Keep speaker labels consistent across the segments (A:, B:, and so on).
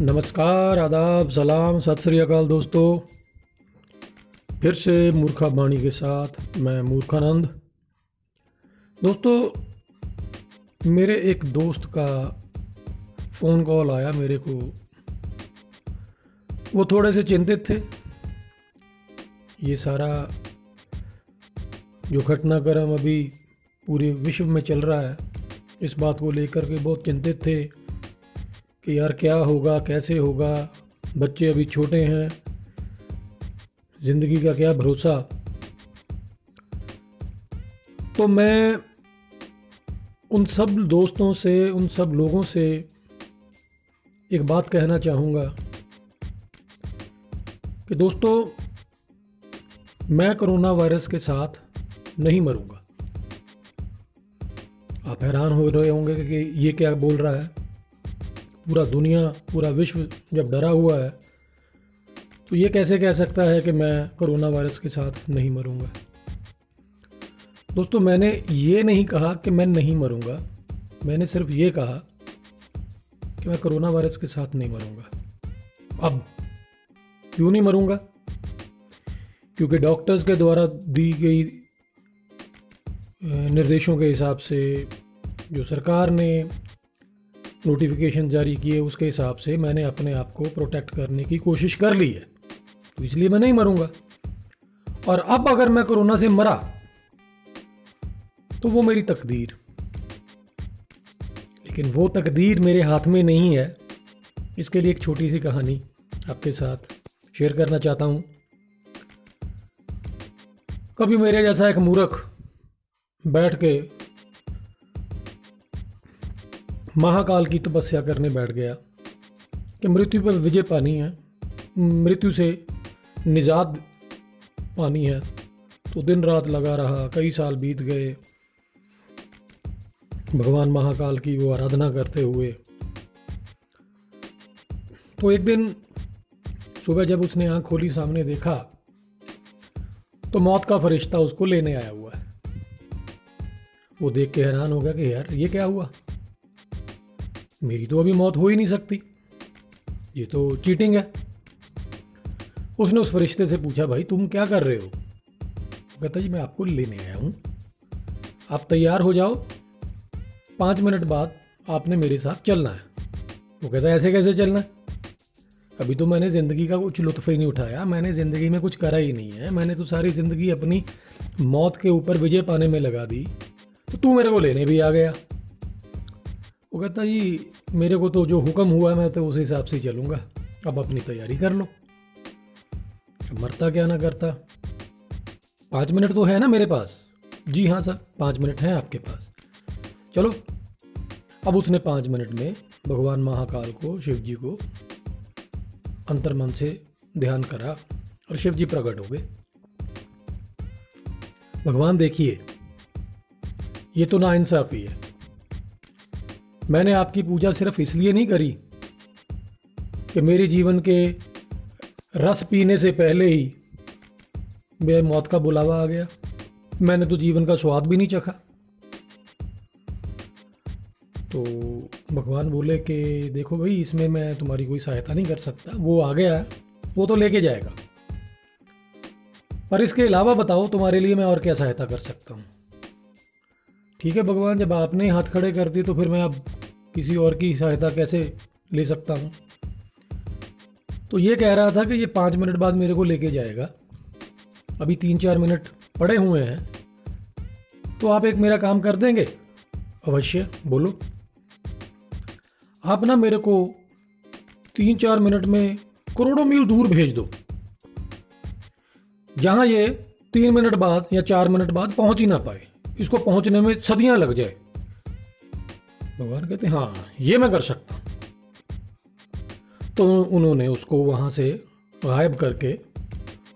A: नमस्कार, आदाब, सलाम, सत श्री अकाल दोस्तों। फिर से मूर्खा बाणी के साथ मैं मूर्खानंद। दोस्तों, मेरे एक दोस्त का फ़ोन कॉल आया मेरे को। वो थोड़े से चिंतित थे। ये सारा जो घटनाक्रम अभी पूरे विश्व में चल रहा है, इस बात को लेकर के बहुत चिंतित थे। कि यार क्या होगा, कैसे होगा? बच्चे अभी छोटे हैं। ज़िंदगी का क्या भरोसा? तो मैं उन सब दोस्तों से, उन सब लोगों से एक बात कहना चाहूँगा कि दोस्तों, मैं कोरोना वायरस के साथ नहीं मरूँगा। आप हैरान हो रहे होंगे कि ये क्या बोल रहा है। पूरा दुनिया, पूरा विश्व जब डरा हुआ है तो ये कैसे कह सकता है कि मैं कोरोना वायरस के साथ नहीं मरूँगा? दोस्तों, मैंने ये नहीं कहा कि मैं नहीं मरूँगा। मैंने सिर्फ़ ये कहा कि मैं कोरोना वायरस के साथ नहीं मरूँगा। अब क्यों नहीं मरूँगा? क्योंकि डॉक्टर्स के द्वारा दी गई निर्देशों के हिसाब से जो सरकार ने नोटिफिकेशन जारी किए उसके हिसाब से मैंने अपने आप को प्रोटेक्ट करने की कोशिश कर ली है। तो इसलिए मैं नहीं मरूँगा। और अब अगर मैं कोरोना से मरा तो वो मेरी तकदीर। लेकिन वो तकदीर मेरे हाथ में नहीं है। इसके लिए एक छोटी सी कहानी आपके साथ शेयर करना चाहता हूँ। कभी मेरे जैसा एक मूर्ख बैठ के महाकाल की तपस्या करने बैठ गया कि मृत्यु पर विजय पानी है, मृत्यु से निजात पानी है। तो दिन रात लगा रहा, कई साल बीत गए। भगवान महाकाल की वो आराधना करते हुए। तो एक दिन सुबह जब उसने आँख खोली, सामने देखा तो मौत का फरिश्ता उसको लेने आया हुआ है। वो देख के हैरान हो गया कि यार, ये क्या हुआ? मेरी तो अभी मौत हो ही नहीं सकती। ये तो चीटिंग है। उसने उस फरिश्ते से पूछा, भाई, तुम क्या कर रहे हो? कहता, जी, मैं आपको लेने आया हूँ। आप तैयार हो जाओ। पाँच मिनट बाद आपने मेरे साथ चलना है। वो कहता है ऐसे कैसे चलना है? अभी तो मैंने ज़िंदगी का कुछ लुत्फ ही नहीं उठाया। मैंने ज़िंदगी में कुछ करा ही नहीं है। मैंने तो सारी ज़िंदगी अपनी मौत के ऊपर विजय पाने में लगा दी। तो तू मेरे को लेने भी आ गया। वो कहता, जी, मेरे को तो जो हुक्म हुआ मैं तो उस हिसाब से चलूँगा। अब अपनी तैयारी कर लो। मरता क्या ना करता? पाँच मिनट तो है ना मेरे पास? जी हाँ सर, पाँच मिनट हैं आपके पास। चलो, अब उसने पाँच मिनट में भगवान महाकाल को, शिव जी को अंतर्मन से ध्यान करा और शिव जी प्रकट हो गए। भगवान देखिए, ये तो नाइंसाफ़ी है। मैंने आपकी पूजा सिर्फ़ इसलिए नहीं करी कि मेरे जीवन के रस पीने से पहले ही मेरे मौत का बुलावा आ गया। मैंने तो जीवन का स्वाद भी नहीं चखा। तो भगवान बोले कि देखो भाई, इसमें मैं तुम्हारी कोई सहायता नहीं कर सकता। वो आ गया, वो तो लेके जाएगा। पर इसके अलावा बताओ, तुम्हारे लिए मैं और क्या सहायता कर सकता हूँ? ठीक है भगवान, जब आपने हाथ खड़े कर दिए तो फिर मैं अब किसी और की सहायता कैसे ले सकता हूँ? तो ये कह रहा था कि ये पाँच मिनट बाद मेरे को लेके जाएगा। अभी तीन चार मिनट पड़े हुए हैं। तो आप एक मेरा काम कर देंगे? अवश्य, बोलो। आप ना मेरे को तीन चार मिनट में करोड़ों मील दूर भेज दो। जहाँ ये तीन मिनट बाद या चार मिनट बाद पहुँच ही ना पाए। इसको पहुँचने में सदियाँ लग जाए। भगवान कहते हाँ ये मैं कर सकता तो उन्होंने उसको वहाँ से गायब करके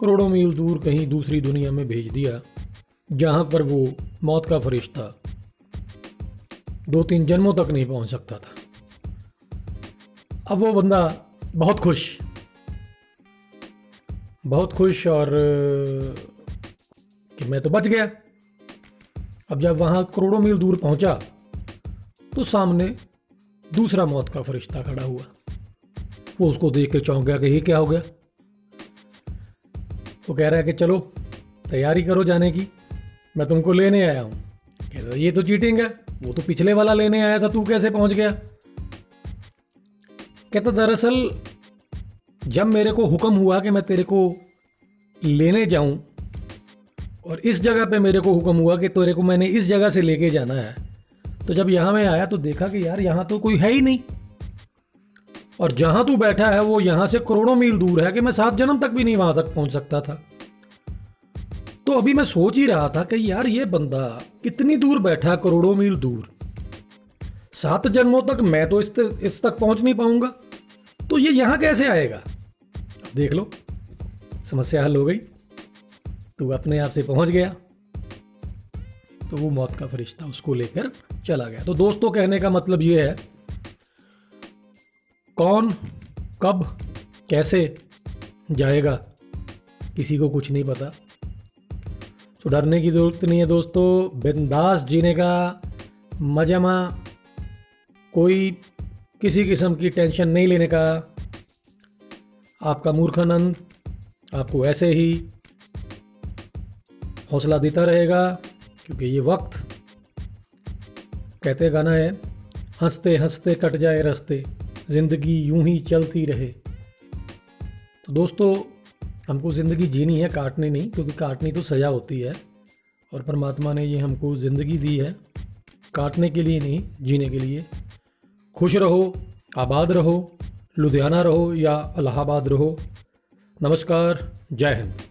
A: करोड़ों मील दूर कहीं दूसरी दुनिया में भेज दिया, जहाँ पर वो मौत का फरिश्ता दो तीन जन्मों तक नहीं पहुँच सकता था। अब वो बंदा बहुत खुश बहुत खुश और, कि मैं तो बच गया। अब जब वहाँ करोड़ों मील दूर पहुँचा तो सामने दूसरा मौत का फरिश्ता खड़ा हुआ। वो उसको देख के चौंक गया कि ये क्या हो गया? वो कह रहा है कि चलो, तैयारी करो जाने की। मैं तुमको लेने आया हूँ। कहता ये तो चीटिंग है। वो तो पिछले वाला लेने आया था, तू कैसे पहुँच गया? कहता, दरअसल, जब मेरे को हुक्म हुआ कि मैं तेरे को लेने जाऊँ, और इस जगह पे मेरे को हुक्म हुआ कि तेरे को मैंने इस जगह से लेके जाना है तो जब यहाँ मैं आया तो देखा कि यार यहाँ तो कोई है ही नहीं। और जहाँ तू बैठा है वो यहाँ से करोड़ों मील दूर है कि मैं सात जन्म तक भी नहीं वहाँ तक पहुँच सकता था। तो अभी मैं सोच ही रहा था कि यार ये बंदा कितनी दूर बैठा करोड़ों मील दूर। सात जन्मों तक मैं तो इस, इस तक पहुँच नहीं पाऊँगा। तो ये यहाँ कैसे आएगा? देख लो। समस्या हल हो गई। तो अपने आप से पहुँच गया। तो वो मौत का फरिश्ता उसको लेकर चला गया। तो दोस्तों, कहने का मतलब ये है, कौन, कब, कैसे जाएगा, किसी को कुछ नहीं पता। तो डरने की ज़रूरत नहीं है दोस्तों। बिंदास जीने का मजमा, कोई किसी किस्म की टेंशन नहीं लेने का। आपका मूर्खानंद आपको ऐसे ही हौसला देता रहेगा। क्योंकि ये वक्त, कहते गाना है, हँसते हँसते कट जाए रस्ते, ज़िंदगी यूँ ही चलती रहे। तो दोस्तों, हमको ज़िंदगी जीनी है, काटनी नहीं, क्योंकि काटनी तो सज़ा होती है, और परमात्मा ने ये हमको ज़िंदगी दी है, काटने के लिए नहीं, जीने के लिए। खुश रहो, आबाद रहो, लुधियाना रहो या इलाहाबाद रहो। नमस्कार, जय हिंद।